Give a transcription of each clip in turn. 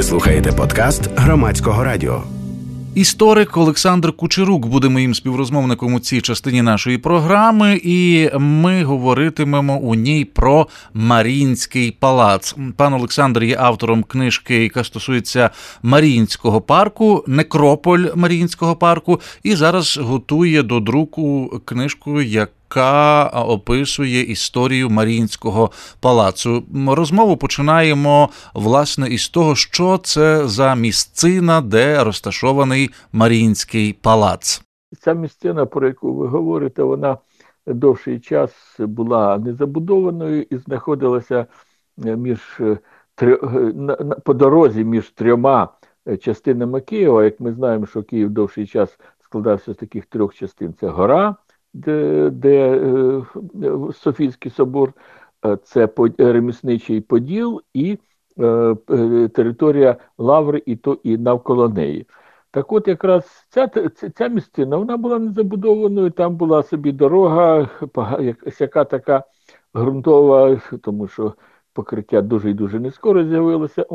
Ви слухаєте подкаст громадського радіо. Історик Олександр Кучерук буде моїм співрозмовником у цій частині нашої програми, і ми говоритимемо у ній про Марінський палац. Пан Олександр є автором книжки, яка стосується Маріїнського парку, некрополь Маріїнського парку, і зараз готує до друку книжку, як яка описує історію Маріїнського палацу. Розмову починаємо власне із того, що це за місцина, де розташований Маріїнський палац. Ця місцина, про яку ви говорите, вона довший час була незабудованою і знаходилася е, між е, по дорозі між трьома е, частинами Києва. Як ми знаємо, що Київ довший час складався з таких трьох частин: це гора де де е, Софійський собор, е, це ремісничий поділ і е, територія Лаври, і то і навколо неї. Так от якраз ця ця місцина вона була незабудованою, там була собі дорога, яка така ґрунтова, тому що покриття дуже і дуже не скоро з'явилося.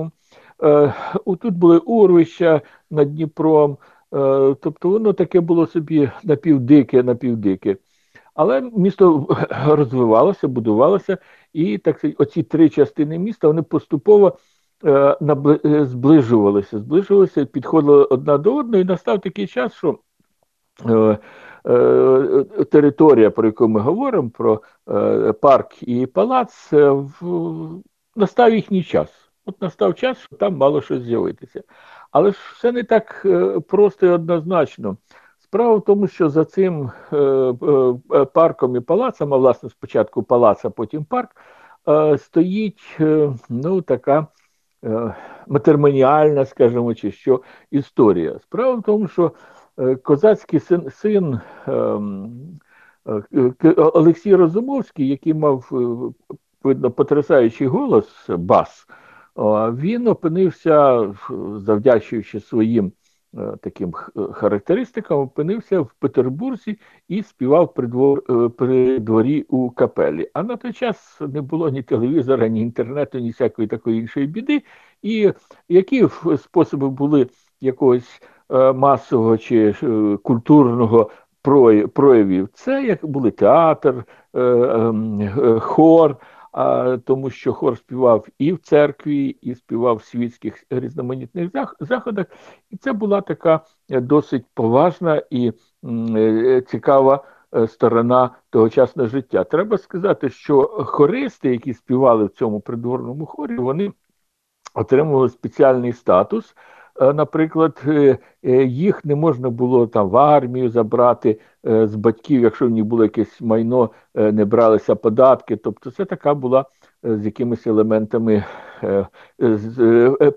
Тут були урвища над Дніпром, Е, тобто воно таке було собі напівдике, напівдике. Але місто розвивалося, будувалося, і так оці три частини міста вони поступово е, е, зближувалися, зближувалися, підходили одна до одної, і настав такий час, що е, е, територія, про яку ми говоримо, про е, парк і палац, настав їхній час. От настав час, що там мало щось з'явитися. Але ж все не так е, просто і однозначно. Справа в тому, що за цим е, е, парком і палацом, а власне спочатку палац, а потім парк, стоїть ну, така матермоніальна, скажімо, чи що історія. Справа в тому, що козацький син син ем, Олексій Розумовський, який мав видно потрясаючий голос бас він опинився, завдячуючи своїм е, таким характеристикам, опинився в Петербурзі і співав при, двор, е, при дворі у капелі. А на той час не було ні телевізора, ні інтернету, ні всякої такої іншої біди. І які способи були якогось е, масового чи культурного проявів? Це як були театр, ем, хор тому що хор співав і в церкві, і співав в світських різноманітних заходах. І це була така е, досить поважна і е, цікава е, сторона тогочасного життя. Треба сказати, що хористи, які співали в цьому придворному хорі, вони отримували спеціальний статус. Е, наприклад, е, е, їх не можна було там в армію забрати з батьків, якщо в них було якесь майно, не бралися податки. Тобто, це така була з якимись елементами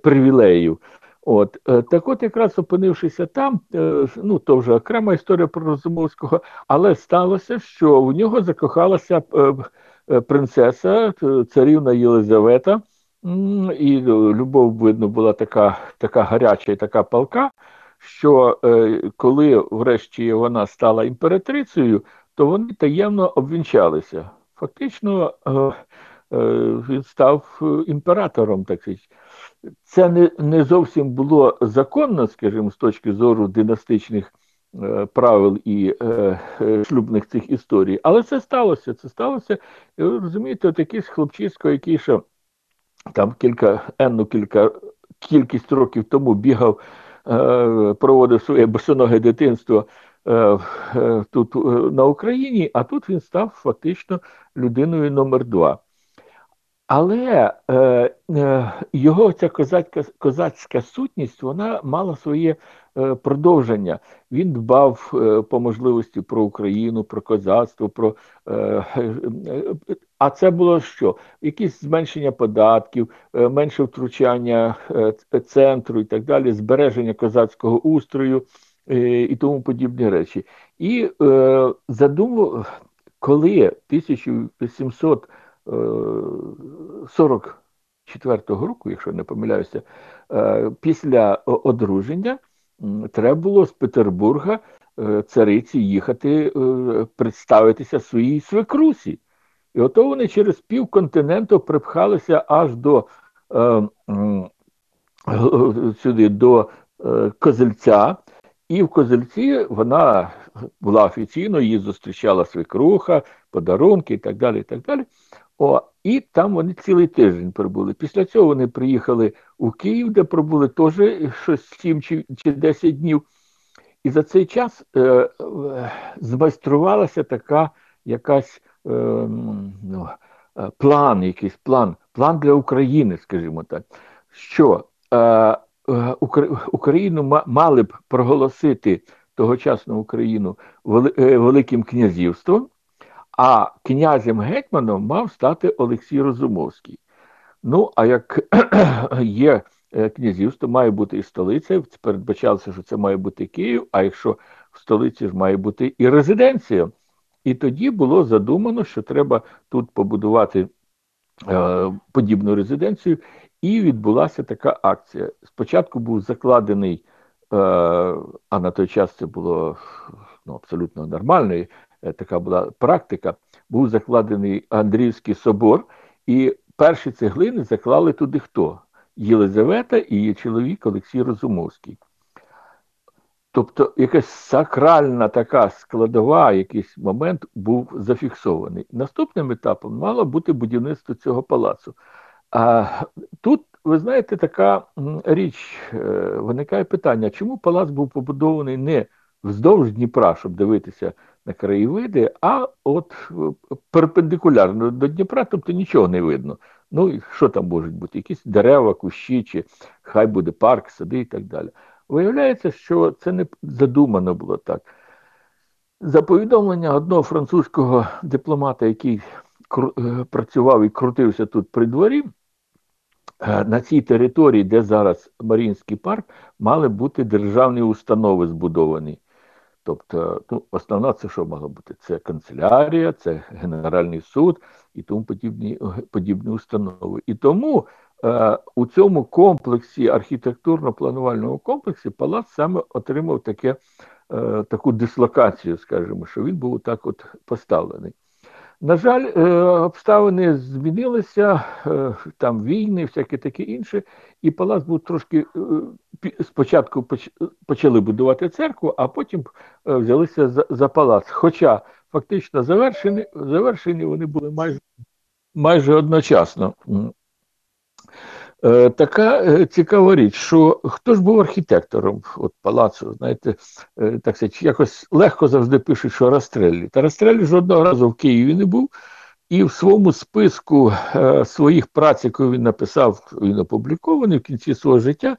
привілеїв. От так, от, якраз опинившися там, ну то вже окрема історія про Розумовського, але сталося, що в нього закохалася принцеса, царівна Єлизавета і любов, видно, була така така гаряча і така палка, що е, коли врешті вона стала імператрицею, то вони таємно обвінчалися. Фактично, е, е, він став імператором. так сказати. Це не не зовсім було законно, скажімо, з точки зору династичних е, правил і е, е, шлюбних цих історій, але це сталося. Це сталося, і ви розумієте, от якийсь хлопчисько, який ще там кілька енну кілька кількість років тому бігав, е, проводив своє босоноге дитинство е, е, тут на Україні, а тут він став фактично людиною номер два. Але е, е, його ця козацька козацька сутність вона мала своє е, продовження. Він дбав е, по можливості про Україну, про козацтво, про е, е, а це було що? Якісь зменшення податків, е, менше втручання е, центру і так далі, збереження козацького устрою е, і тому подібні речі. І е, задумав, коли 1800 44-го року, якщо не помиляюся, е, після одруження треба було з Петербурга е, цариці їхати е, представитися своїй свекрусі. І ото вони через пів континенту припхалися аж до сюди до Козельця, і в Козельці вона була офіційно, її зустрічала свекруха, подарунки і так далі. І так далі. О, І там вони цілий тиждень пробули. Після цього вони приїхали у Київ, де пробули теж щось 7 чи, чи 10 днів. І за цей час е, е, змайструвалася така якась е, ну, е, план, якийсь план, план для України, скажімо так, що е, е Україну мали б проголосити тогочасну Україну е, Великим князівством, а князем гетьманом мав стати Олексій Розумовський. Ну, а як є е, князівство, має бути і столиця, передбачалося, що це має бути Київ, а якщо в столиці ж має бути і резиденція. І тоді було задумано, що треба тут побудувати е, подібну резиденцію, і відбулася така акція. Спочатку був закладений, е, а на той час це було ну, абсолютно нормально, така була практика, був закладений Андріївський собор, і перші цеглини заклали туди хто? Єлизавета і її чоловік Олексій Розумовський. Тобто якась сакральна така складова, якийсь момент був зафіксований. Наступним етапом мало бути будівництво цього палацу. А тут, ви знаєте, така річ е, виникає питання, чому палац був побудований не вздовж Дніпра, щоб дивитися на краєвиди, а от е, перпендикулярно до Дніпра, тобто нічого не видно. Ну і що там можуть бути? Якісь дерева, кущі, чи хай буде парк, сади і так далі. Виявляється, що це не задумано було так. За повідомлення одного французького дипломата, який е, працював і крутився тут при дворі, е, на цій території, де зараз Марінський парк, мали бути державні установи збудовані. Тобто, ну, основна це що мало бути? Це канцелярія, це Генеральний суд і тому подібні подібні установи. І тому е, у цьому комплексі, архітектурно-планувальному комплексі, палац саме отримав таке, е, таку дислокацію, скажімо, що він був так от поставлений. На жаль, е, обставини змінилися, е, там війни, всяке таке інше, і палац був трошки е, спочатку почали будувати церкву, а потім взялися за за палац. Хоча фактично завершені завершені вони були майже майже одночасно. Е, така е, цікава річ, що хто ж був архітектором от палацу, знаєте, е, так сказати, якось легко завжди пишуть, що Растреллі. Та Растреллі жодного разу в Києві не був, і в своєму списку своїх праць, яку він написав, він опублікований в кінці свого життя.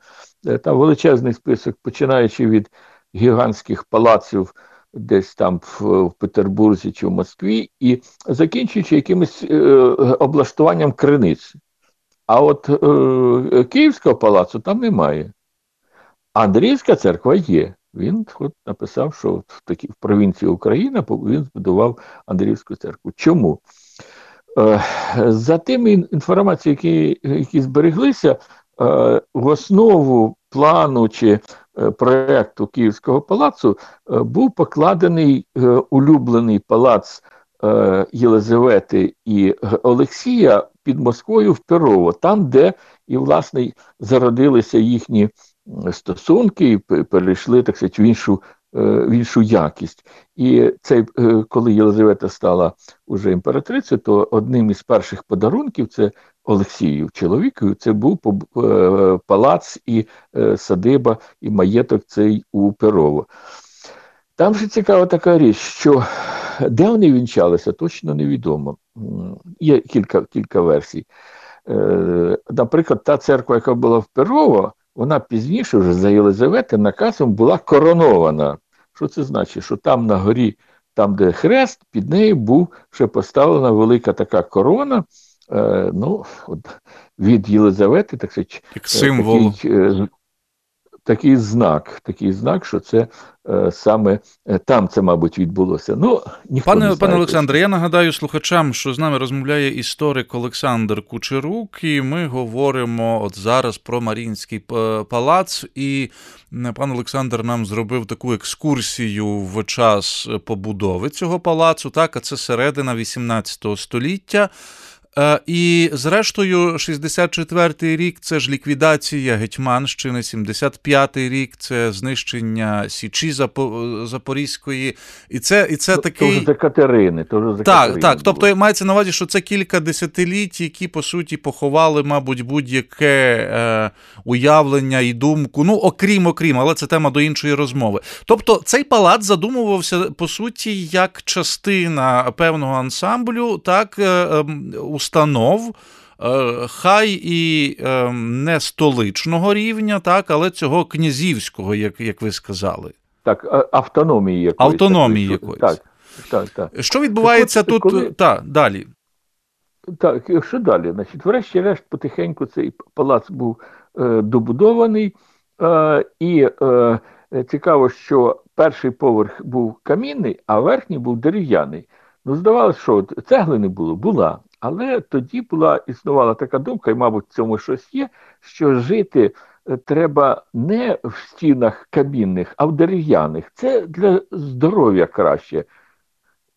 Там величезний список, починаючи від гігантських палаців. Десь там в, в Петербурзі чи в Москві, і закінчуючи якимось е, облаштуванням криниць. А от е, Київського палацу там немає. Андріївська церква є. Він от написав, що в такі, в провінції Україна він збудував Андріївську церкву. Чому? Е, За тими інформаціями, які які збереглися, е, в основу плану чи е, проєкту Київського палацу е, був покладений е, улюблений палац е, Єлизавети і Олексія під Москвою в Перово, там, де і власне зародилися їхні стосунки, і перейшли так сказати, в іншу е, в іншу якість. І цей, е, коли Єлизавета стала уже імператрицею, то одним із перших подарунків це Олексію, чоловікові, це був е, палац і садиба, і маєток цей у Перово. Там же цікава така річ, що де вони вінчалися, точно невідомо. Є кілька кілька версій. Е, Наприклад, та церква, яка була в Перово, вона пізніше, вже за Єлизавети, наказом була коронована. Що це значить? Що там на горі, там, де хрест, під нею був ще поставлена велика така корона. Е, ну, от, Від Єлизавети, так сказати, Як символ. Такий, е, такий знак, такий знак, що це е, саме е, там це, мабуть, відбулося. Ну, ніхто Пане не пане Олександре, я нагадаю слухачам, що з нами розмовляє історик Олександр Кучерук, і ми говоримо от зараз про Марінський палац. І пан Олександр нам зробив таку екскурсію в час побудови цього палацу. Так, а це середина 18 століття. Е, і, зрештою, 64-й рік це ж ліквідація Гетьманщини, 75-й рік це знищення Січі Запорізької. І це і це такий... Тоже за Катерини. Тоже за так, Катерини так. було. Тобто мається на увазі, що це кілька десятиліть, які, по суті, поховали, мабуть, будь-яке е, уявлення і думку. Ну, окрім, окрім, але це тема до іншої розмови. Тобто, цей палац задумувався, по суті, як частина певного ансамблю, так. Е, ем, установ. Е, хай і ем, не столичного рівня, так, але цього князівського, як як ви сказали. Так, автономії якоїсь. Автономії якоїсь. Так, так, так. Що відбувається так, тут коли... так, далі? Так, що далі? Значить, Врешті-решт, потихеньку цей палац був е, добудований, е, і е, цікаво, що перший поверх був камінний, а верхній був дерев'яний. Ну, здавалося, що цегли не було, була. Але тоді була існувала така думка, і, мабуть, в цьому щось є, що жити е, треба не в стінах кабінних, а в дерев'яних. Це для здоров'я краще.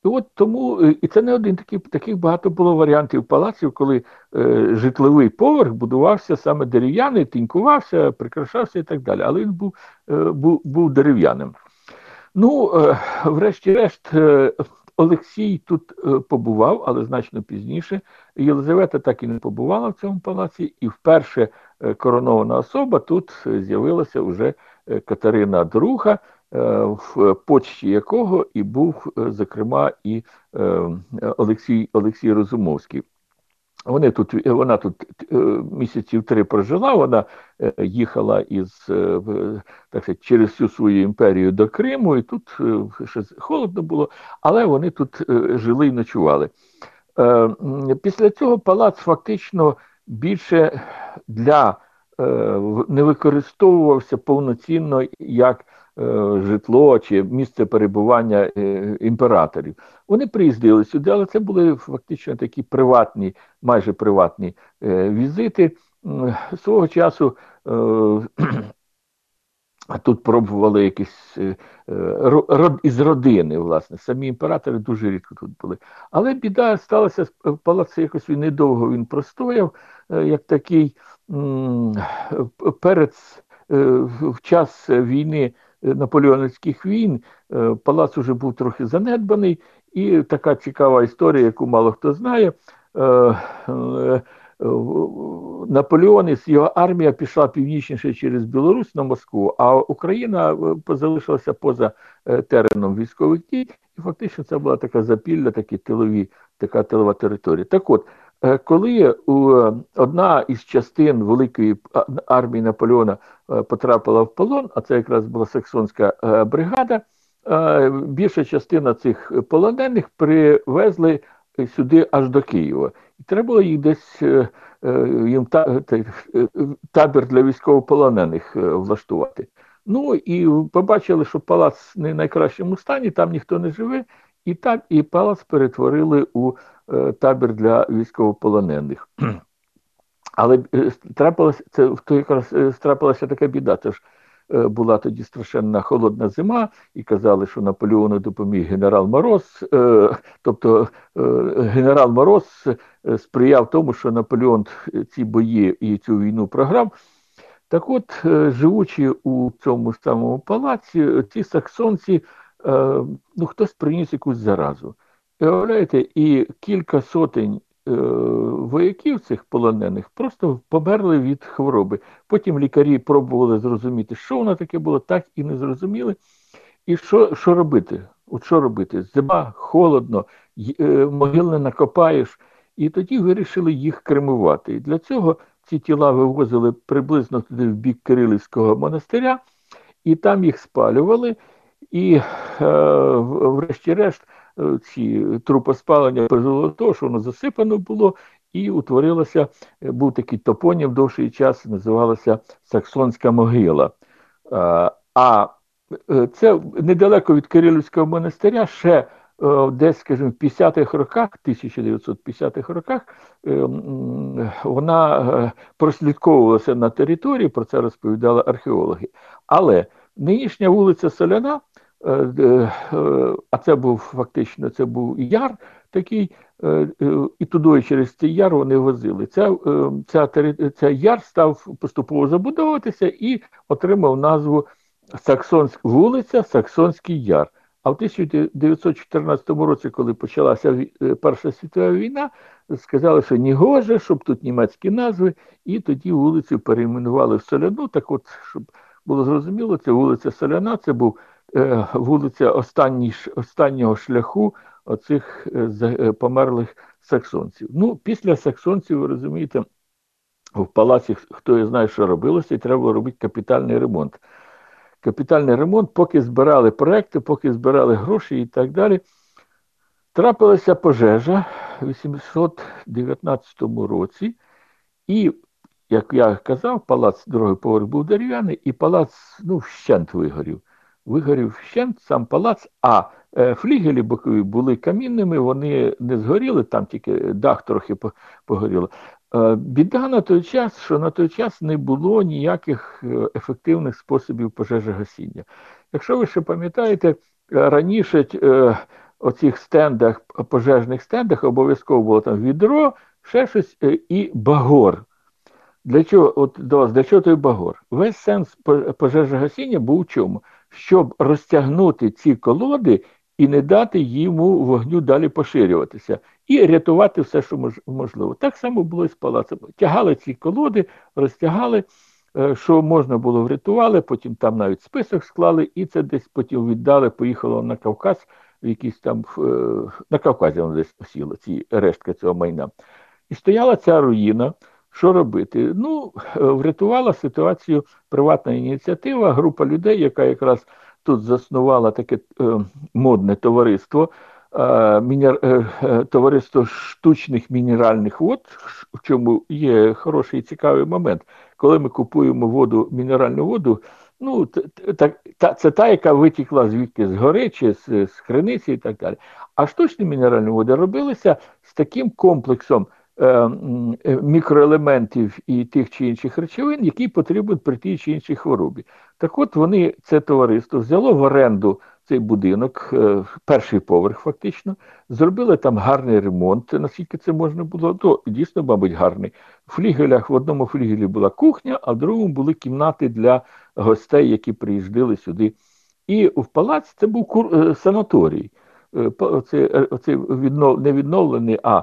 І от тому, е, і це не один такий, таких багато було варіантів палаців, коли е, житловий поверх будувався саме дерев'яний, тінькувався, прикрашався і так далі. Але він був е, був, був дерев'яним. Ну, е, врешті-решт, е, Олексій тут е, побував, але значно пізніше. Єлизавета так і не побувала в цьому палаці, і вперше е, коронована особа тут з'явилася вже е, Катерина II, в почті якого і був, зокрема, і Олексій Олексій Розумовський. Вони тут, Вона тут е, місяців три прожила, вона е, їхала із е, так сказати, через всю свою імперію до Криму, і тут ще холодно було, але вони тут жили і ночували. Після цього палац фактично більше для не використовувався повноцінно як Е, житло чи місце перебування е, імператорів. Вони приїздили сюди, але це були фактично такі приватні, майже приватні е, візити. Свого часу тут пробували якісь із родини, власне. Самі імператори дуже рідко тут були. Але біда сталася в палаці якось він недовго він простояв, як такий перед в час війни наполеонівських війн е, палац уже був трохи занедбаний, і така цікава історія, яку мало хто знає. Е, е, Наполеон і його армія пішла північніше через Білорусь на Москву, а Україна залишилася поза тереном військових дій, і фактично це була така запілля, такі тилові, така тилова територія. Так от, коли одна із частин великої армії Наполеона Е, потрапила в полон, а це якраз була саксонська е, бригада. Е, більша частина цих полонених привезли сюди аж до Києва. І треба було їх десь їм табір для військовополонених влаштувати. Ну і побачили, що палац не в найкращому стані, там ніхто не живе, і так і палац перетворили у табір для військовополонених. Але е, трапилося це в той якраз е, трапилася така біда. Це ж е, була тоді страшенна холодна зима, і казали, що Наполеону допоміг генерал Мороз. Тобто генерал Мороз сприяв тому, що Наполеон ці бої і цю війну програв. Так от, живучи у цьому самому палаці, ці саксонці, ну хтось приніс якусь заразу. Уявляєте, і кілька сотень Е, вояків цих полонених просто померли від хвороби. Потім лікарі пробували зрозуміти, що воно таке було, так і не зрозуміли. І що що робити? От що робити? Зима, холодно, е, могил не накопаєш. І тоді вирішили їх кремувати. І для цього ці тіла вивозили приблизно туди в бік Кирилівського монастиря, і там їх спалювали. І, е, врешті-решт, Е, ці трупоспалення призвело до того, що воно засипано було, і утворилося, е, був такий топонім довший час, називалася Саксонська могила. А це недалеко від Кирилівського монастиря ще десь, скажімо, в 50-х роках, 1950-х роках, вона прослідковувалася на території, про це розповідали археологи. Але нинішня вулиця Соляна а це був фактично це був яр такий, і туди через цей яр вони возили. Ця, ця, ця яр став поступово забудовуватися і отримав назву Саксонськ, вулиця Саксонський Яр. А в 1914 році, коли почалася Перша світова війна, сказали, що не гоже, щоб тут німецькі назви, і тоді вулицю перейменували в Соляну. Так от, щоб було зрозуміло, це вулиця Соляна, це був е, вулиця останній, останнього шляху оцих е, е, померлих саксонців. Ну, після саксонців, ви розумієте, в палаці хто знає, що робилося, і треба було робити капітальний ремонт. Капітальний ремонт, поки збирали проекти, поки збирали гроші і так далі. Трапилася пожежа в 819 році, і, як я казав, палац другий поверх був дерев'яний, і палац ну, вщент вигорів. Вигорів вщент сам палац, а е, флігелі бокові були камінними, вони не згоріли, там тільки дах трохи погоріло. Е, біда на той час, що на той час не було ніяких е, ефективних способів пожежогасіння. Якщо ви ще пам'ятаєте, раніше оцих стендах, пожежних стендах обов'язково було там відро, ще щось і багор. Для чого от до вас, для чого той багор? Весь сенс пожежогасіння був у чому? Щоб розтягнути ці колоди і не дати йому вогню далі поширюватися, і рятувати все, що можливо. Так само було і з палацем. Тягали ці колоди, розтягали, е, що можна було врятували, потім там навіть список склали, і це десь потім віддали, поїхало на Кавказ якісь там е, на Кавказі воно десь посіло, ці рештки цього майна. І стояла ця руїна. Що робити? Ну, е, врятувала ситуацію приватна ініціатива, група людей, яка якраз тут заснувала таке е, модне товариство, е, мінер, е, е товариство штучних мінеральних вод, в чому є хороший і цікавий момент. Коли ми купуємо воду, мінеральну воду, Ну, так, та, це та, яка витікла звідки з гори чи з, з криниці і так далі. А штучні мінеральні води робилися з таким комплексом мікроелементів і тих чи інших речовин, які потрібні при тій чи іншій хворобі. Так от вони, це товариство, взяло в оренду цей будинок, е, перший поверх, фактично, зробили там гарний ремонт, наскільки це можна було, то дійсно, мабуть, гарний. В флігелях в одному флігелі була кухня, а в другому були кімнати для гостей, які приїжджали сюди. І в палаці це був. Е, санаторій. Оцей, е, оцей віднов... не відновлений, а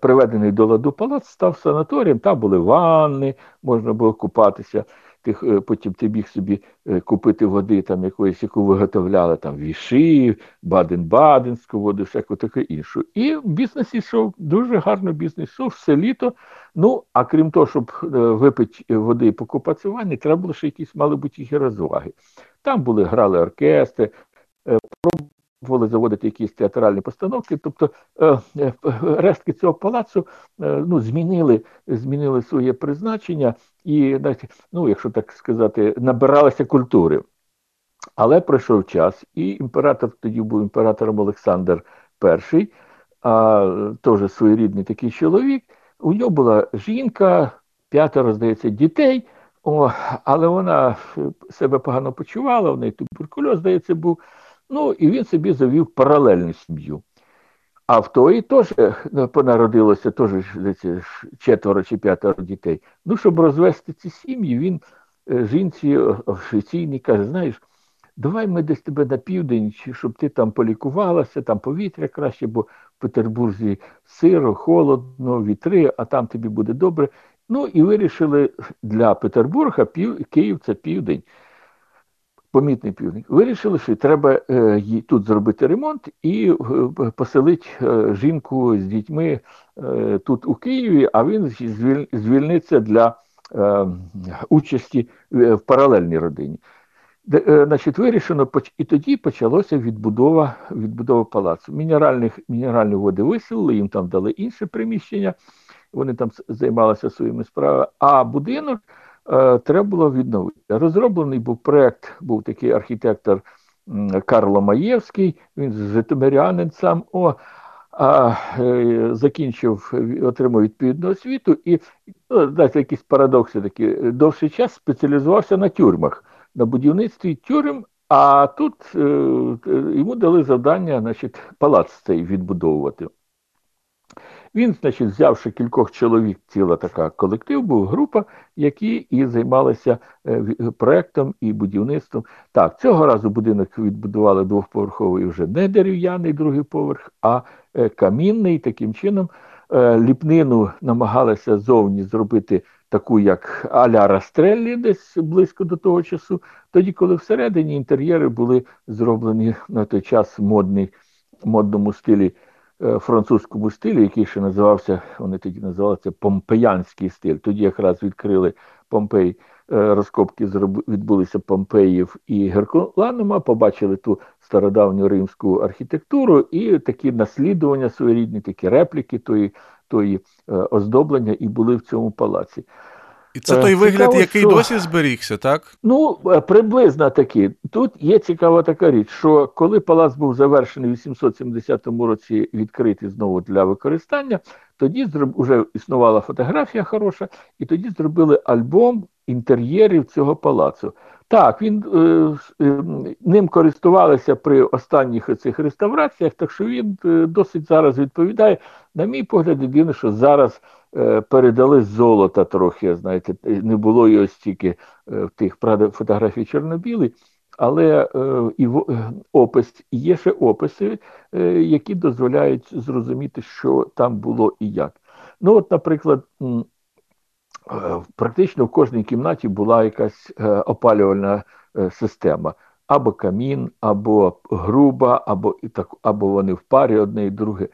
приведений до ладу палац став санаторієм. Там були ванни, можна було купатися ти е, потім ти міг собі е, купити води, там якоїсь, яку виготовляли там віші, Баден-Баденську воду, всяку таке іншу. І бізнес йшов, дуже гарно бізнес йшов все літо. Ну, а крім того, щоб е, випити води і покупатися ванні, треба було ще якісь мали бути розваги. Там були грали оркестри, пробували заводити якісь театральні постановки. Тобто е, е, рештки цього палацу е, ну, змінили змінили своє призначення і, ну, якщо так сказати, набиралися культури. Але пройшов час, і імператор тоді був імператором Олександр І, а теж своєрідний такий чоловік. У нього була жінка, п'ятеро, здається, дітей, о, але вона себе погано почувала, в неї туберкульоз, здається, був. Ну, і він собі завів паралельну сім'ю. А в тої теж ну, понародилося теж четверо чи п'ятеро дітей. Ну, щоб розвести ці сім'ї, він е, жінці офіційній каже, знаєш, давай ми десь тебе на південь, щоб ти там полікувалася, там повітря краще, бо в Петербурзі сиро, холодно, вітри, а там тобі буде добре. Ну і вирішили для Петербурга пів, Київ це південь помітний півник, вирішили, що треба е, тут зробити ремонт і е, поселити е, жінку з дітьми тут у Києві, а він звільниться для участі в паралельній родині. Значить, вирішено, і тоді почалося відбудова відбудова палацу. Мінеральних, Мінеральні води виселили, їм там дали інше приміщення, вони там займалися своїми справами, а будинок. Е, треба було відновити. Розроблений був проєкт, був такий архітектор Карло Маєвський, він Житомирянин сам. О, а е, закінчив, отримав відповідну освіту і ну, знаєте, якісь парадокси такі, довший час спеціалізувався на тюрмах, на будівництві тюрем, А тут е, йому дали завдання, значить, палац цей відбудовувати. Він, значить, взявши кількох чоловік, ціла така колектив, був група, які і займалися е, проектом і будівництвом. Так, цього разу будинок відбудували двохповерховий вже не дерев'яний другий поверх, а е, камінний. Таким чином е, ліпнину намагалися зовні зробити таку, як аля Растреллі, десь близько до того часу. Тоді, коли всередині інтер'єри були зроблені на той час модний, модному стилі. Е, французькому стилі, який ще називався, вони тоді називалися Помпеянський стиль. Тоді якраз відкрили Помпей, е, розкопки відбулися Помпеїв і Геркуланума, побачили ту стародавню римську архітектуру і такі наслідування своєрідні, такі репліки тої, тої е, оздоблення і були в цьому палаці. І це той вигляд, Цікаво, який що... досі зберігся, так? Ну, е, приблизно такий. Тут є цікава така річ, що коли палац був завершений в 870 році відкритий знову для використання, тоді вже існувала фотографія хороша, і тоді зробили альбом інтер'єрів цього палацу. Так, він е, е, ним користувалися при останніх цих реставраціях, так що він е, досить зараз відповідає. На мій погляд, єдине, що зараз е, передали золота трохи. Знаєте, не було його стільки е, в тих фотографій чорнобілий, але е, і е, опис є ще описи, е, які дозволяють зрозуміти, що там було і як. Ну, от, наприклад. Е, практично в кожній кімнаті була якась е, опалювальна е, система. Або камін, або груба, або так, або вони в парі одне і друге.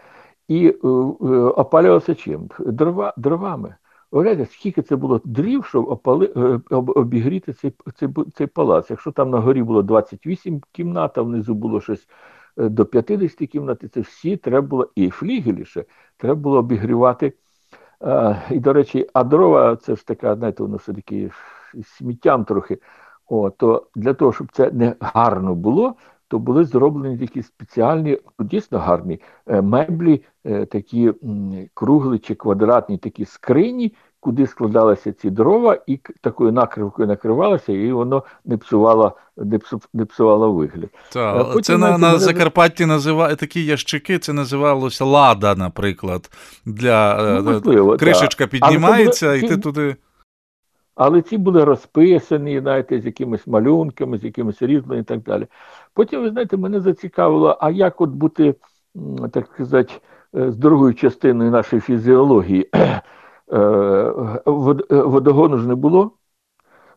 І опалювалося чим? Дрова, Дровами. Уявляєте, скільки це було дрів, щоб опали, обігріти цей цей, цей палац. Якщо там на горі було 28 кімнат, а внизу було щось до 50 кімнат, це всі треба було, і флігелі ще, треба було обігрівати. І, до речі, а дрова це ж така, знаєте, воно все таки сміттям трохи. О, то для того, щоб це не гарно було, то були зроблені такі спеціальні, дійсно гарні е, меблі, е, такі круглі чи квадратні такі скрині, куди складалися ці дрова, і такою накривкою накривалося, і воно не псувало не, псу, не псувало вигляд. Так, Потім, Це на, на Закарпатті називає такі ящики, це називалося лада, наприклад. Для ну, е, можливо, Кришечка так. піднімається, було, і ти туди. Але ці були розписані, знаєте, з якимись малюнками, з якимись різьбами і так далі. Потім, ви знаєте, мене зацікавило, а як от бути, так сказати, е, з другою частиною нашої фізіології. Е, е, водогону ж не було,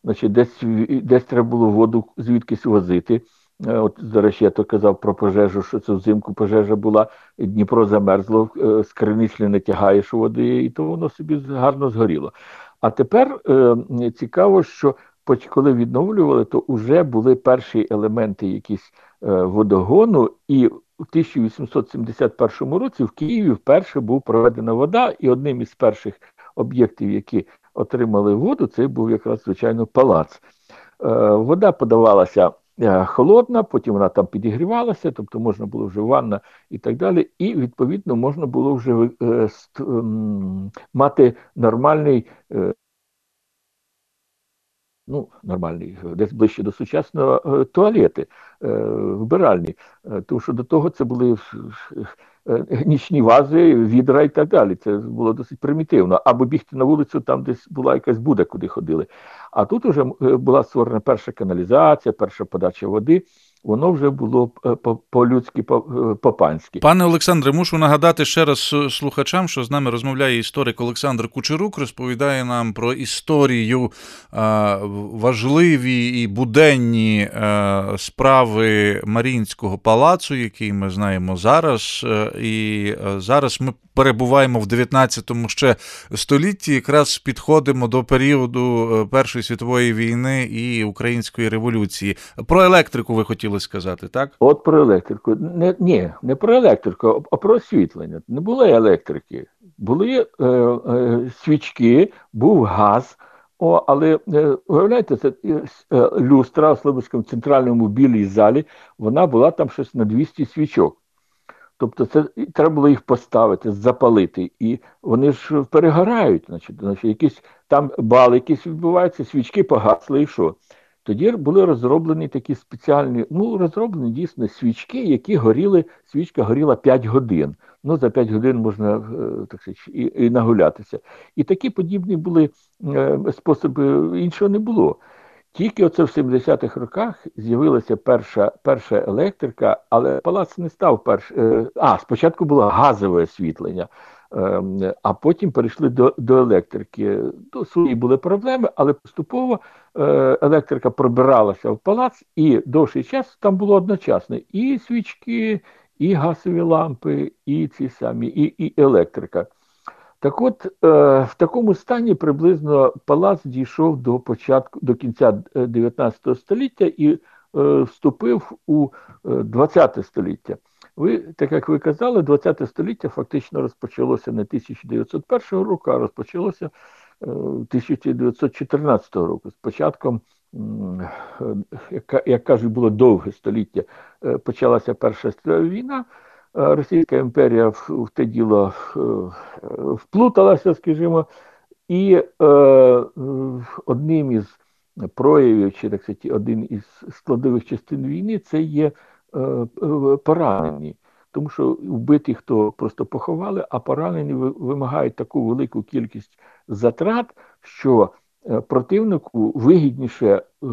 значить, десь десь треба було воду звідкись возити. От, до речі, я то казав про пожежу, що це взимку пожежа була, Дніпро замерзло, з криниць не тягаєш води, і то воно собі гарно згоріло. А тепер е, цікаво, що коли відновлювали, то вже були перші елементи якісь е, водогону, і у 1871 році в Києві вперше був проведена вода, і одним із перших об'єктів, які отримали воду, це був якраз звичайно палац. Е, вода подавалася холодна, потім вона там підігрівалася, тобто можна було вже ванна і так далі. І відповідно можна було вже мати нормальний. Ну, нормальний, десь ближче до сучасного туалети, вбиральні. Тому що до того це були Е, нічні вази, відра і так далі. Це було досить примітивно. Або бігти на вулицю, там десь була якась буда, куди ходили. А тут вже е, була створена перша каналізація, перша подача води воно вже було е, по-людськи, е, по-панськи. Пане Олександре, мушу нагадати ще раз слухачам, що з нами розмовляє історик Олександр Кучерук, розповідає нам про історію важливі і буденні е, справи Марінського палацу, який ми знаємо зараз. І зараз ми перебуваємо в 19 ще столітті, якраз підходимо до періоду Першої світової війни і Української революції. Про електрику ви хотіли хотіли сказати, так? От про електрику. Не, Ні, не про електрику, а про освітлення. Не було електрики. Були е, е, свічки, був газ. О, Але е, уявляєте, це е, е, люстра в Слободському центральному білій залі, вона була там щось на 200 свічок. Тобто це треба було їх поставити, запалити. І вони ж перегорають, значить, значить якісь там бали якісь відбуваються, свічки погасли і що. Тоді були розроблені такі спеціальні, ну розроблені дійсно свічки, які горіли, свічка горіла 5 годин. Ну за 5 годин можна е, так сказати, і, і нагулятися. І такі подібні були е, способи, іншого не було. Тільки оце в 70-х роках з'явилася перша перша електрика, але палац не став першим. Е, а, спочатку було газове освітлення, а потім перейшли до до електрики. До свої були проблеми, але поступово е, електрика пробиралася в палац, і довший час там було одночасно і свічки, і газові лампи, і ці самі, і, і електрика. Так от, е, в такому стані приблизно палац дійшов до початку до кінця 19 е, століття і вступив у 20 століття. Ви, так як ви казали, 20 століття фактично розпочалося не 1901 року, а розпочалося 1914 року. З початком, як, як кажуть, було довге століття, почалася Перша світова війна. Російська імперія в, те діло е, вплуталася, скажімо, і е, одним із проявів, чи так сказати, один із складових частин війни це є е, поранені. Тому що вбиті хто просто поховали, а поранені вимагають таку велику кількість затрат, що е, противнику вигідніше е,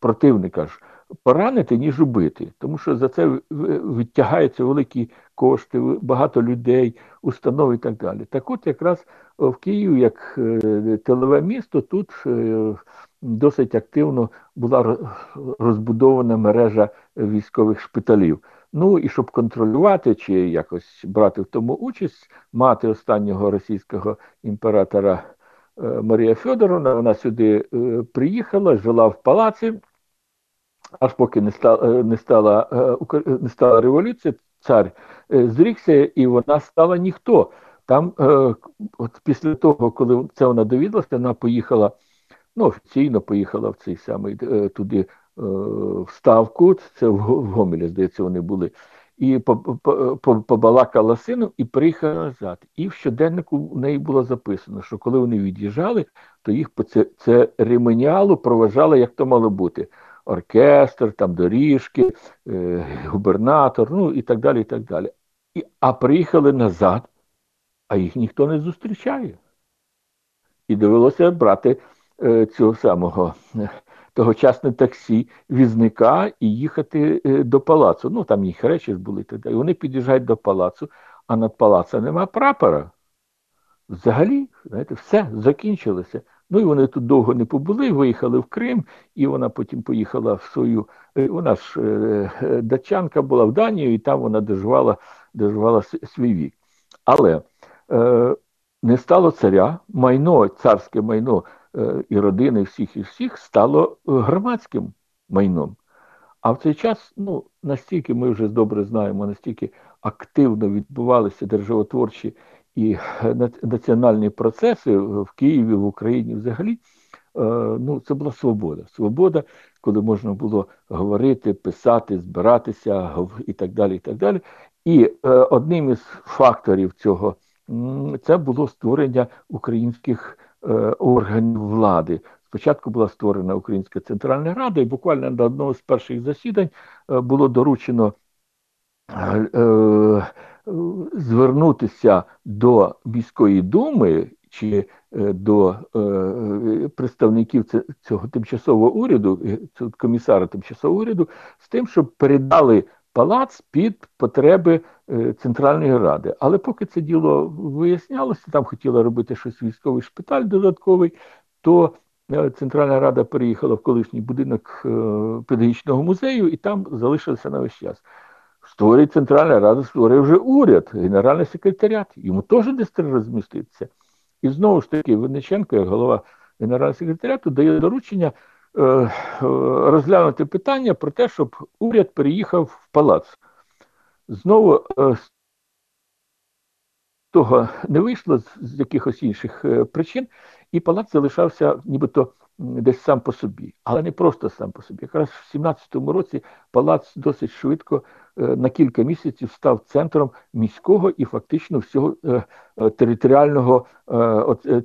противника ж поранити, ніж убити, тому що за це відтягаються великі кошти, багато людей, установ і так далі. Так от якраз в Києві, як е, тилове місто, тут е, досить активно була розбудована мережа військових шпиталів. Ну і щоб контролювати чи якось брати в тому участь, мати останнього російського імператора е, Марія Федоровна, вона сюди приїхала, жила в палаці аж поки не стала е, не стала е, не стала революція, цар е, зрікся, і вона стала ніхто. Там, от після того, коли це вона довідалася, вона поїхала, ну офіційно поїхала в цей самий туди в Ставку, це в Гомелі, здається, вони були. І побалакала сином і приїхала назад. І в щоденнику в неї було записано, що коли вони від'їжджали, то їх по це, це ременіалу проважали, як то мало бути оркестр, там доріжки, е, губернатор, ну і так далі. і так далі. І, А приїхали назад, а їх ніхто не зустрічає. І довелося брати е, цього самого е, тогочасне таксі візника і їхати е, до палацу. Ну там їх речі були. І вони під'їжджають до палацу, а над палацем нема прапора. Взагалі, знаєте, все закінчилося. Ну і вони тут довго не побули, виїхали в Крим, і вона потім поїхала в свою. Е, вона ж е, е, датчанка була в Данію, і там вона доживала доживала свій вік. Але е, не стало царя, майно, царське майно і родини всіх і всіх стало громадським майном. А в цей час, ну настільки ми вже добре знаємо, настільки активно відбувалися державотворчі і національні процеси в Києві, в Україні взагалі, е, ну це була свобода. Свобода, коли можна було говорити, писати, збиратися і так далі. І так далі. І е, одним із факторів цього це було створення українських е, органів влади. Спочатку була створена Українська Центральна Рада, і буквально на одному з перших засідань було доручено звернутися до міської думи чи е, до е, представників цього тимчасового уряду, е, комісара тимчасового уряду, з тим, щоб передали палац під потреби Центральної Ради. Але поки це діло вияснялося, там хотіла робити щось військовий шпиталь додатковий, то Центральна Рада переїхала в колишній будинок педагогічного музею і там залишилася на весь час. Створює Центральна Рада, створює вже уряд, генеральний секретаріат. Йому теж десь треба розміститися. І знову ж таки, Винниченко, як голова генерального секретаріату, дає доручення е, е, розглянути питання про те, щоб уряд переїхав в палац. Знову е, з того не вийшло з, якихось інших е, причин, і палац залишався нібито десь сам по собі, але не просто сам по собі. Якраз в 17-му році палац досить швидко е, на кілька місяців став центром міського і фактично всього територіального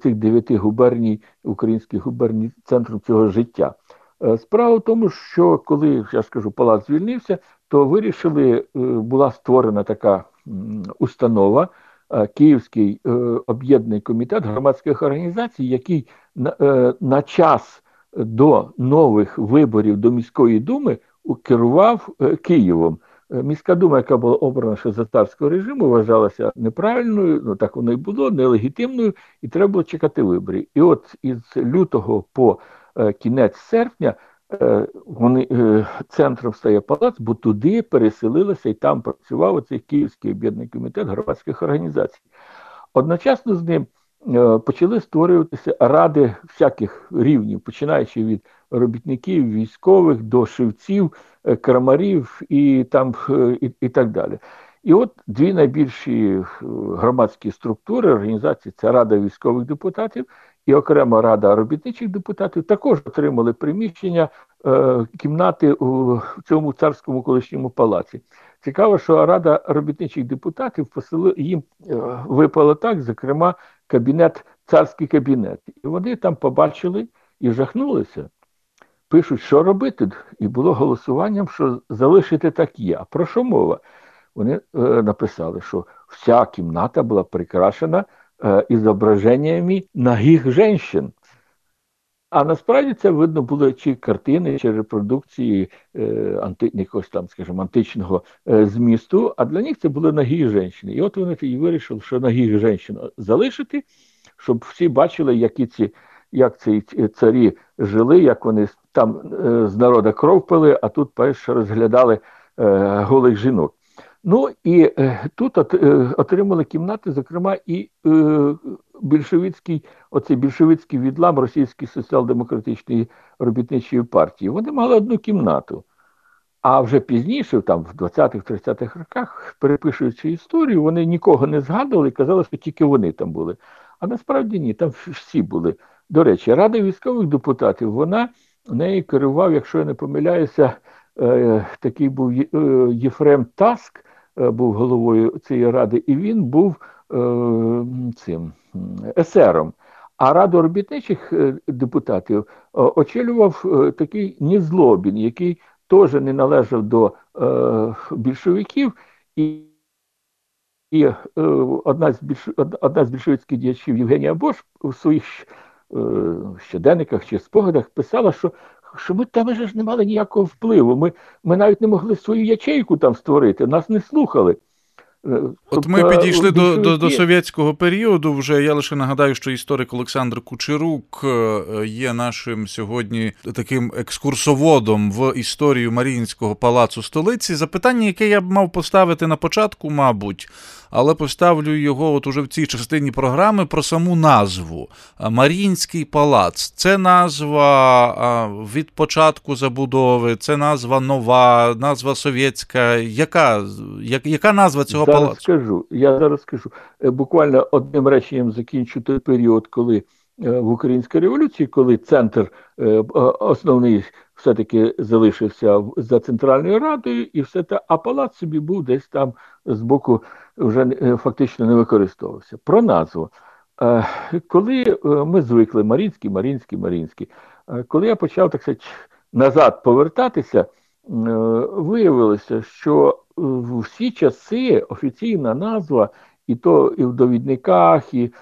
цих дев'яти губерній, українських губерній, центром цього життя. Справа в тому, що коли я скажу, палац звільнився, то вирішили, була створена така установа. Київський об'єднаний комітет громадських організацій, який на, на час до нових виборів до міської думи керував Києвом. Е, міська дума, яка була обрана ще за царського режиму, вважалася неправильною, ну так воно і було, нелегітимною, і треба було чекати виборів. І от із лютого по е, кінець серпня е, вони центром стає палац, бо туди переселилися і там працював цей Київський об'єднаний комітет громадських організацій. Одночасно з ним. Почали створюватися ради всяких рівнів, починаючи від робітників, військових до шивців, Е, крамарів і там е, і, і так далі. І от дві найбільші е, громадські структури організації це Рада військових депутатів і окрема рада робітничих депутатів також отримали приміщення е, кімнати у цьому царському колишньому палаці. Цікаво, що Рада робітничих депутатів посили, їм е, випало так, зокрема, кабінет, царський кабінет. І вони там побачили і жахнулися пишуть, що робити, і було голосуванням, що залишити так є. А про що мова? Вони е, написали, що вся кімната була прикрашена ізображеннями нагих жінок. А насправді це видно було чи картини, чи репродукції е, анти, якогось там, скажімо, античного е, змісту, а для них це були нагі жінки. І от вони і вирішили, що нагих жінок залишити, щоб всі бачили, які ці як ці царі жили, як вони там е, з народа кров пили, а тут перше розглядали е, голих жінок. Ну і е, тут е, отримали кімнати, зокрема, і е, більшовицький, оцей більшовицький відлам Російської соціал-демократичної робітничої партії. Вони мали одну кімнату. А вже пізніше, там в 20-30-х роках, перепишуючи історію, вони нікого не згадували і казали, що тільки вони там були. А насправді ні, там всі були. До речі, Рада військових депутатів, вона нею керував, якщо я не помиляюся, такий був Єфрем Таск, був головою цієї ради, і він був цим есером. А раду робітничих депутатів очолював такий Нізлобін, який теж не належав до більшовиків. і і е, одна з більш одна з більшовицьких діячів Євгенія Бош у своїх е, щоденниках чи спогадах писала, що що ми там вже ж не мали ніякого впливу. Ми ми навіть не могли свою ячейку там створити, нас не слухали. От тобто, ми підійшли до до, до совєтського періоду. Вже я лише нагадаю, що історик Олександр Кучерук е, є нашим сьогодні таким екскурсоводом в історію Маріїнського палацу столиці. Запитання, яке я б мав поставити на початку, мабуть але поставлю його от уже в цій частині програми про саму назву Марінський палац. Це назва від початку забудови, це назва нова, назва совєтська. Яка яка назва цього зараз палацу? Скажу, я зараз скажу. Е, буквально одним реченням закінчу той період, коли. Е, в Українській революції, коли центр е, основний все-таки залишився за Центральною Радою, і все те, а палац собі був десь там з боку вже е, фактично не використовувався. Про назву. Е, коли е, ми звикли Марінський, Марінський, Марінський, коли я почав так сказати, назад повертатися, виявилося, що всі часи офіційна назва, і то і в довідниках, і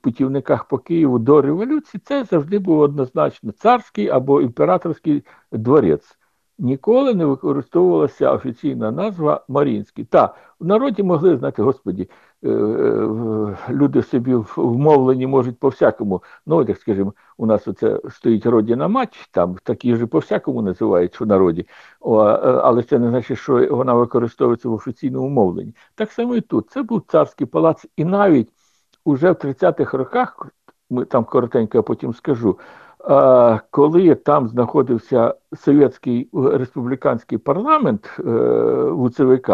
путівниках по Києву до революції, це завжди був однозначно царський або імператорський дворець ніколи не використовувалася офіційна назва Марінський. Та в народі могли знати, господі, е, е, люди собі вмовлені можуть по всякому. Ну, як скажімо, у нас оце стоїть родина мать, там такі ж по всякому називають в народі, але це не значить, що вона використовується в офіційному мовленні. Так само і тут. Це був царський палац, і навіть уже в 30-х роках, ми там коротенько я потім скажу коли там знаходився совєтський е, республіканський парламент е, УЦВК,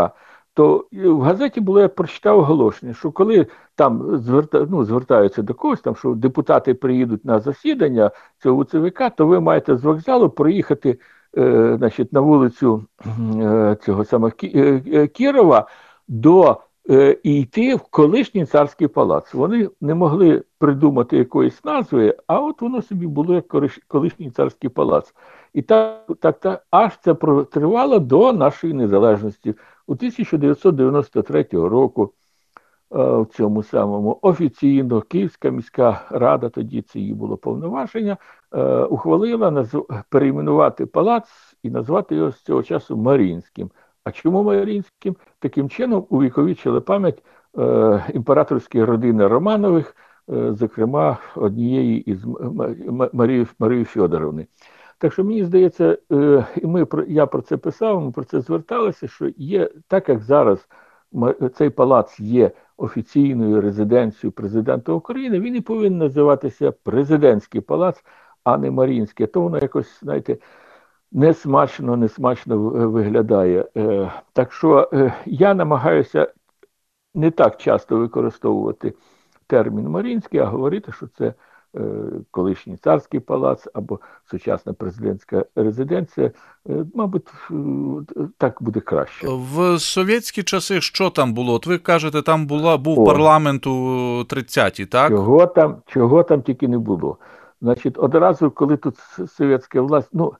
то в газеті було я прочитав оголошення, що коли там зверта, ну, звертаються до когось, там що депутати приїдуть на засідання цього УЦВК, то ви маєте з вокзалу проїхати е, значить, на вулицю е, цього самого Кірова до е, і йти в колишній царський палац. Вони не могли придумати якоїсь назви, а от воно собі було як колишній царський палац. І так, так, так аж це протривало до нашої незалежності у 1993 року. Е, в цьому самому офіційно Київська міська рада, тоді це її було повноваження, е, ухвалила перейменувати палац і назвати його з цього часу Марінським. А чому Марінським? Таким чином увіковічили пам'ять е, імператорської родини Романових, зокрема однієї із Марії Марії Фьодоровни. Так що мені здається, і ми я про це писав, ми про це зверталися, що є так, як зараз цей палац є офіційною резиденцією президента України, він і повинен називатися президентський палац, а не Марінський. То воно якось, знаєте, несмачно, несмачно виглядає. Е, так що е, я намагаюся не так часто використовувати термін Марінський, а говорити, що це. Е, колишній царський палац або сучасна президентська резиденція, е, мабуть, так буде краще. В совєтські часи що там було? От ви кажете, там була був О, парламент у 30-ті, так? Чого там, чого там тільки не було. Значить, одразу, коли тут совєтська власть, ну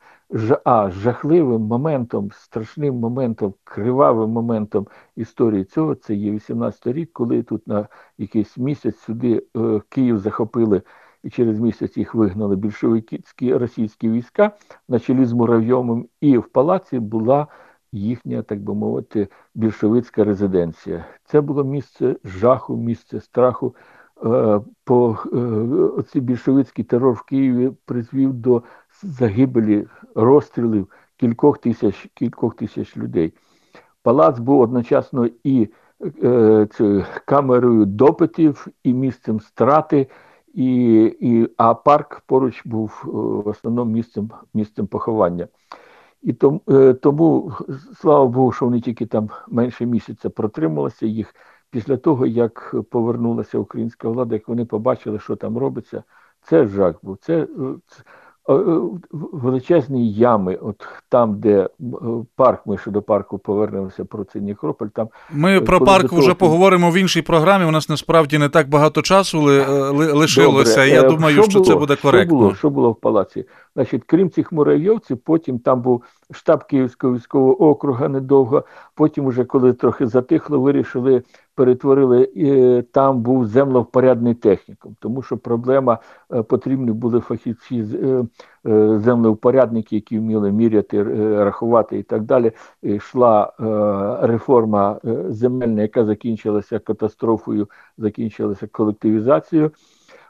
а жахливим моментом, страшним моментом, кривавим моментом історії цього, це є 18 рік, коли тут на якийсь місяць сюди е, Київ захопили і через місяць їх вигнали більшовицькі російські війська на чолі з Муравйомом, і в палаці була їхня, так би мовити, більшовицька резиденція. Це було місце жаху, місце страху. Е, по е, цей більшовицький терор в Києві призвів до загибелі розстрілів кількох тисяч кількох тисяч людей. Палац був одночасно і е, камерою допитів, і місцем страти, і, і, а парк поруч був е, в основному місцем місцем поховання. І тому, е, тому, слава Богу, що вони тільки там менше місяця протрималися їх після того, як повернулася українська влада, як вони побачили, що там робиться, це жах був. Це, це величезні ями, от там, де е, парк, ми ще до парку повернемося про цей Нікрополь. Там ми про парк того, вже поговоримо в іншій програмі. У нас насправді не так багато часу ли, ли, лишилося. Добре. Я думаю, що, що було? це буде коректно. Що було? Що було в палаці? Значить, крім цих муравйовців, потім там був штаб Київського військового округа недовго. Потім, вже коли трохи затихло, вирішили перетворили і там був землевпорядний технікум, тому що проблема е, потрібні були фахівці е, е, землевпорядники, які вміли міряти, рахувати і так далі. Йшла реформа земельна, яка закінчилася катастрофою, закінчилася колективізацією.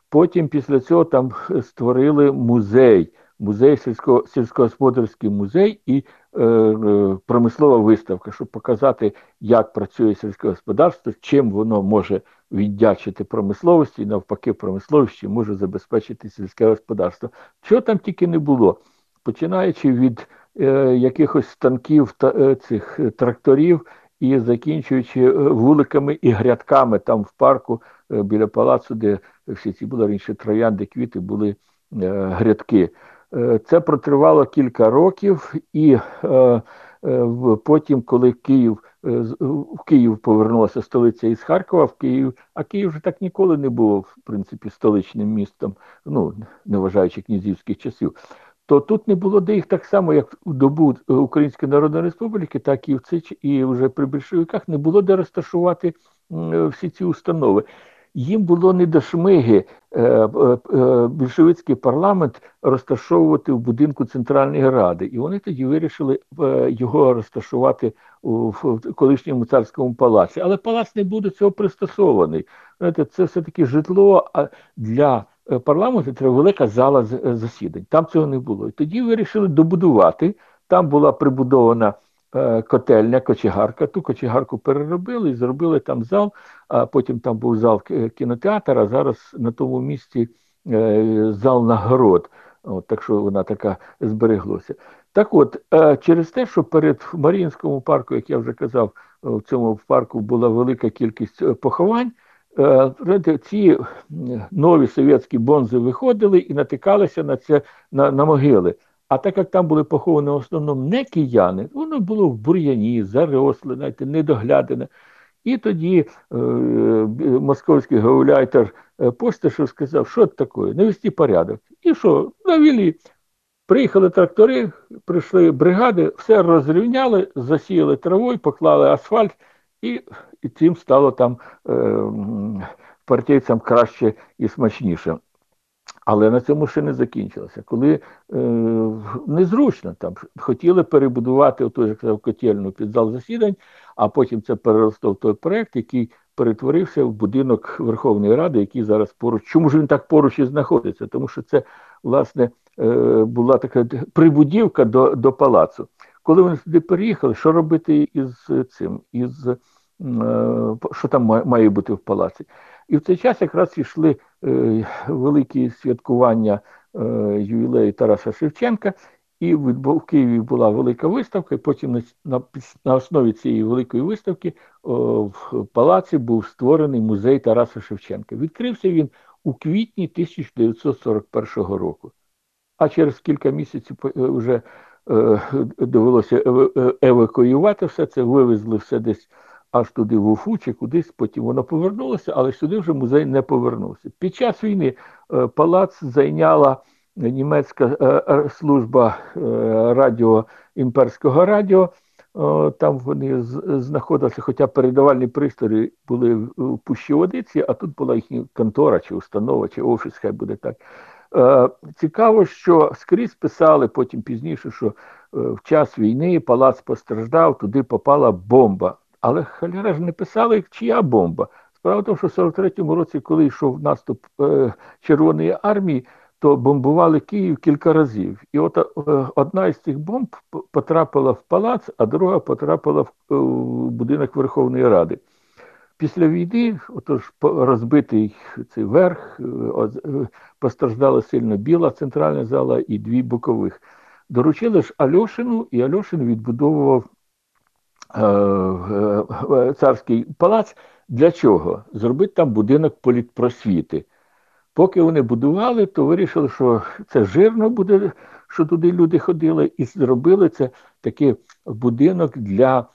Потім після цього там створили музей музей сільсько, сільськогосподарський музей і е, е, промислова виставка, щоб показати, як працює сільське господарство, чим воно може віддячити промисловості, і навпаки, промисловості може забезпечити сільське господарство. Чого там тільки не було, починаючи від е, якихось станків та е, цих тракторів. І закінчуючи е, вуликами і грядками там в парку е, біля палацу, де всі ці були раніше троянди, квіти, були грядки. Е, це протривало кілька років, і е, е, потім, коли Київ в Київ повернулася столиця із Харкова в Київ, а Київ вже так ніколи не було, в принципі, столичним містом, ну не вважаючи князівських часів. То тут не було де їх так само, як в добу Української Народної Республіки, так і в ЦИЧ, і вже при більшовиках не було де розташувати всі ці установи їм було не до шмиги е, е, е, більшовицький парламент розташовувати в будинку Центральної Ради, і вони тоді вирішили його розташувати у колишньому царському палаці. Але палац не буде цього пристосований. Знаєте, Це все таки житло для парламенту. Треба велика зала засідань. Там цього не було. І тоді вирішили добудувати. Там була прибудована. Е, котельня, кочегарка. Ту кочегарку переробили і зробили там зал, а потім там був зал кінотеатр, а зараз на тому місці е, зал нагород. От, Так що вона така збереглася. Так от, е, через те, що перед Маріїнському парку, як я вже казав, в цьому парку була велика кількість поховань. Ці нові совєтські бонзи виходили і натикалися на це на, на могили. А так як там були поховані в основному не кияни, воно було в бур'яні, заросле, знаєте, недоглядане. І тоді е, московський гауляйтер Постишев сказав, що це таке, навести порядок. І що, навели. Приїхали трактори, прийшли бригади, все розрівняли, засіяли травою, поклали асфальт, і і цим стало там е, партійцям краще і смачніше. Але на цьому ще не закінчилося. Коли е, незручно там хотіли перебудувати оту, як сказав, котельну під зал засідань, а потім це переросло в той проект, який перетворився в будинок Верховної Ради, який зараз поруч. Чому ж він так поруч і знаходиться? Тому що це, власне, е, була така прибудівка до до палацу. Коли вони сюди переїхали, що робити із цим? із Е, що там має бути в палаці. І в цей час якраз йшли е, великі святкування е, ювілею Тараса Шевченка, і в Києві була велика виставка, і потім на, на, на основі цієї великої виставки о, в палаці був створений музей Тараса Шевченка. Відкрився він у квітні 1941 року. А через кілька місяців вже е, довелося евакуювати все це, вивезли все десь аж туди в Уфу чи кудись, потім воно повернулося, але сюди вже музей не повернувся. Під час війни е, палац зайняла німецька е, е, служба радіо імперського радіо. Там вони знаходилися, хоча передавальні пристрої були в Пущі Водиці, а тут була їхня контора, чи установа, чи офіс, хай буде так. Цікаво, що скрізь писали потім пізніше, що в час війни палац постраждав, туди попала бомба. Але халяра ж не писали, чия бомба. Справа в тому, що в 43-му році, коли йшов наступ е, Червоної армії, то бомбували Київ кілька разів. І от е, одна із цих бомб потрапила в палац, а друга потрапила в, е, в будинок Верховної Ради. Після війни, отож, розбитий цей верх, е, е, постраждала сильно біла центральна зала і дві бокових. Доручили ж Альошину, і Альошин відбудовував царський палац. Для чого? Зробити там будинок політпросвіти. Поки вони будували, то вирішили, що це жирно буде, що туди люди ходили, і зробили це такий будинок для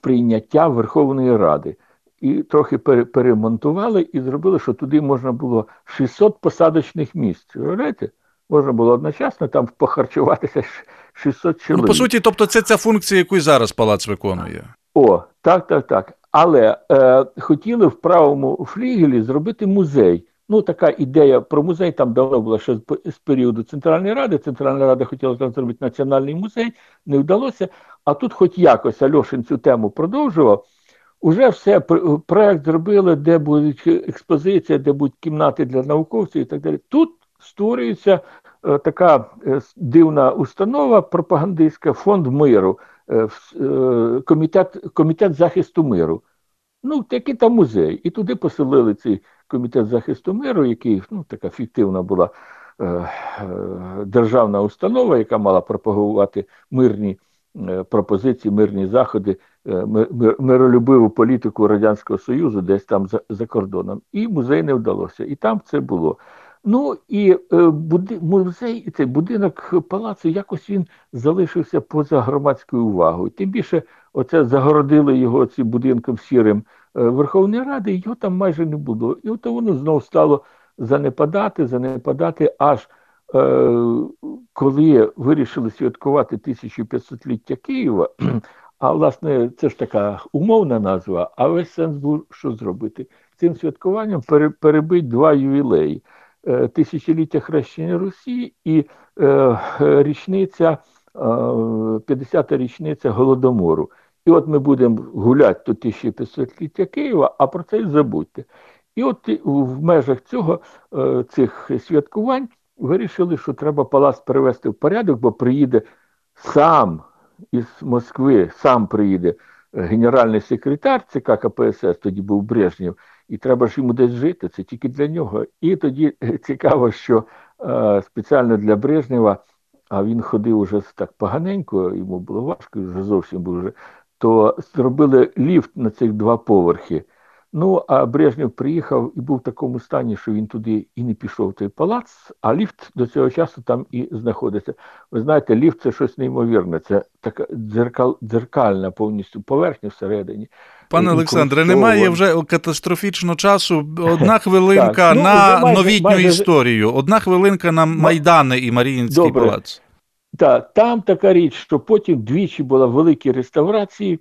прийняття Верховної Ради. І трохи перемонтували і зробили, що туди можна було 600 посадочних місць. Уявляєте? Можна було одночасно там похарчуватися 600 чоловік. Ну, по суті, тобто, це ця функція, яку зараз палац виконує. О, так, так, так. Але е, хотіли в правому флігелі зробити музей. Ну, така ідея про музей там давно була ще з періоду Центральної Ради. Центральна Рада хотіла там зробити національний музей, не вдалося. А тут, хоч якось, Альошин цю тему продовжував. Уже все проект зробили, де буде експозиція, де будуть кімнати для науковців і так далі. Тут створюється така е, дивна установа пропагандистська фонд миру, е, комітет комітет захисту миру. Ну, такий там музей. І туди поселили цей комітет захисту миру, який ну, така фіктивна була державна установа, яка мала пропагувати мирні пропозиції, мирні заходи, миролюбиву політику Радянського Союзу, десь там за, за кордоном. І музей не вдалося. І там це було. Ну і е, буди, музей, цей будинок палацу, якось він залишився поза громадською увагою. Тим більше, оце загородили його цим будинком сірим е, Верховної Ради, його там майже не було. І от воно знову стало занепадати, занепадати, аж е, коли вирішили святкувати 1500-ліття Києва. А власне, це ж така умовна назва, а весь сенс був що зробити. Цим святкуванням перебить два ювілеї. Е, тисячоліття хрещення Русі і е, річниця, 50-та е, річниця Голодомору. І от ми будемо гуляти до 1500-ліття Києва, а про це й забудьте. І от в межах цього цих святкувань вирішили, що треба палац перевести в порядок, бо приїде сам із Москви, сам приїде генеральний секретар ЦК КПСС, тоді був Брежнєв, і треба ж йому десь жити, це тільки для нього. І тоді цікаво, що е, спеціально для Брежнєва, а він ходив уже так поганенько, йому було важко, вже зовсім був вже, то зробили ліфт на цих два поверхи. Ну, а Брежнєв приїхав і був в такому стані, що він туди і не пішов в той палац, а ліфт до цього часу там і знаходиться. Ви знаєте, ліфт це щось неймовірне, це така дзеркал, дзеркальна повністю поверхня всередині. Пане Олександре, немає вже катастрофічно часу. Одна хвилинка ну, на майже, новітню майже... історію, одна хвилинка на Майдани і Маріїнський Добре. палац. Так, там така річ, що потім двічі була великі реставрації.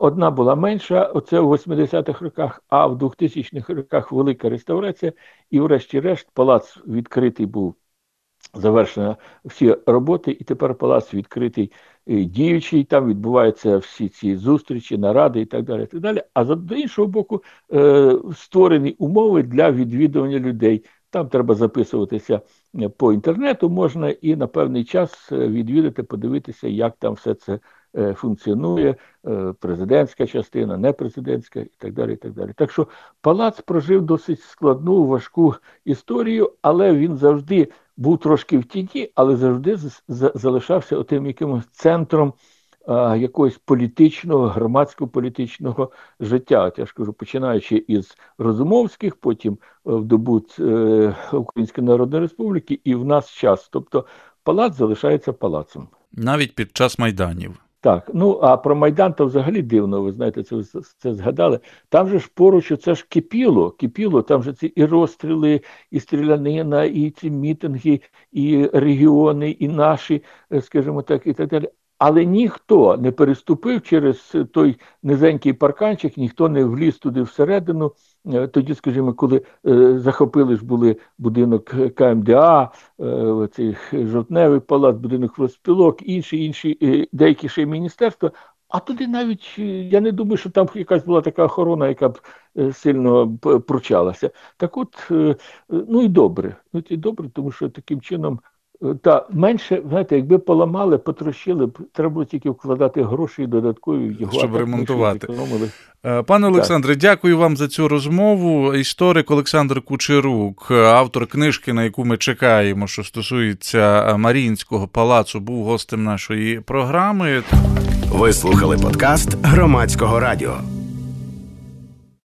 Одна була менша, оце в 80-х роках, а в 2000-х роках велика реставрація, і, врешті-решт, палац відкритий був завершено всі роботи, і тепер палац відкритий діючий. Там відбуваються всі ці зустрічі, наради і так далі. І так далі. А з іншого боку, створені умови для відвідування людей. Там треба записуватися по інтернету, можна і на певний час відвідати, подивитися, як там все це функціонує, президентська частина, непрезидентська і так далі. і Так далі. Так що палац прожив досить складну, важку історію, але він завжди був трошки в тіні, але завжди залишався отим якимось центром а, якогось політичного, громадсько-політичного життя. От я ж кажу, починаючи із Розумовських, потім в добу е, Української Народної Республіки, і в нас час. Тобто палац залишається палацом. Навіть під час майданів. Так, ну а про Майдан то взагалі дивно, ви знаєте, це це згадали. Там же ж поруч це ж кипіло, кипіло, там же ці і розстріли, і стрілянина, і ці мітинги, і регіони, і наші, скажімо так, і так далі. Але ніхто не переступив через той низенький парканчик, ніхто не вліз туди всередину. Тоді, скажімо, коли е, захопили ж були будинок КМДА, е, цей жовтневий палац, будинок розпілок, інші, інші, е, деякі ще міністерства. А туди навіть я не думаю, що там якась була така охорона, яка б сильно пручалася. Так от, ну і добре, ну і добре, тому що таким чином. Та менше, знаєте, якби поламали, потрощили б, треба було тільки вкладати гроші додаткові в його щоб ремонтувати. Пане Олександре, дякую вам за цю розмову. Історик Олександр Кучерук, автор книжки, на яку ми чекаємо, що стосується Маріїнського палацу, був гостем нашої програми. Ви слухали подкаст громадського радіо.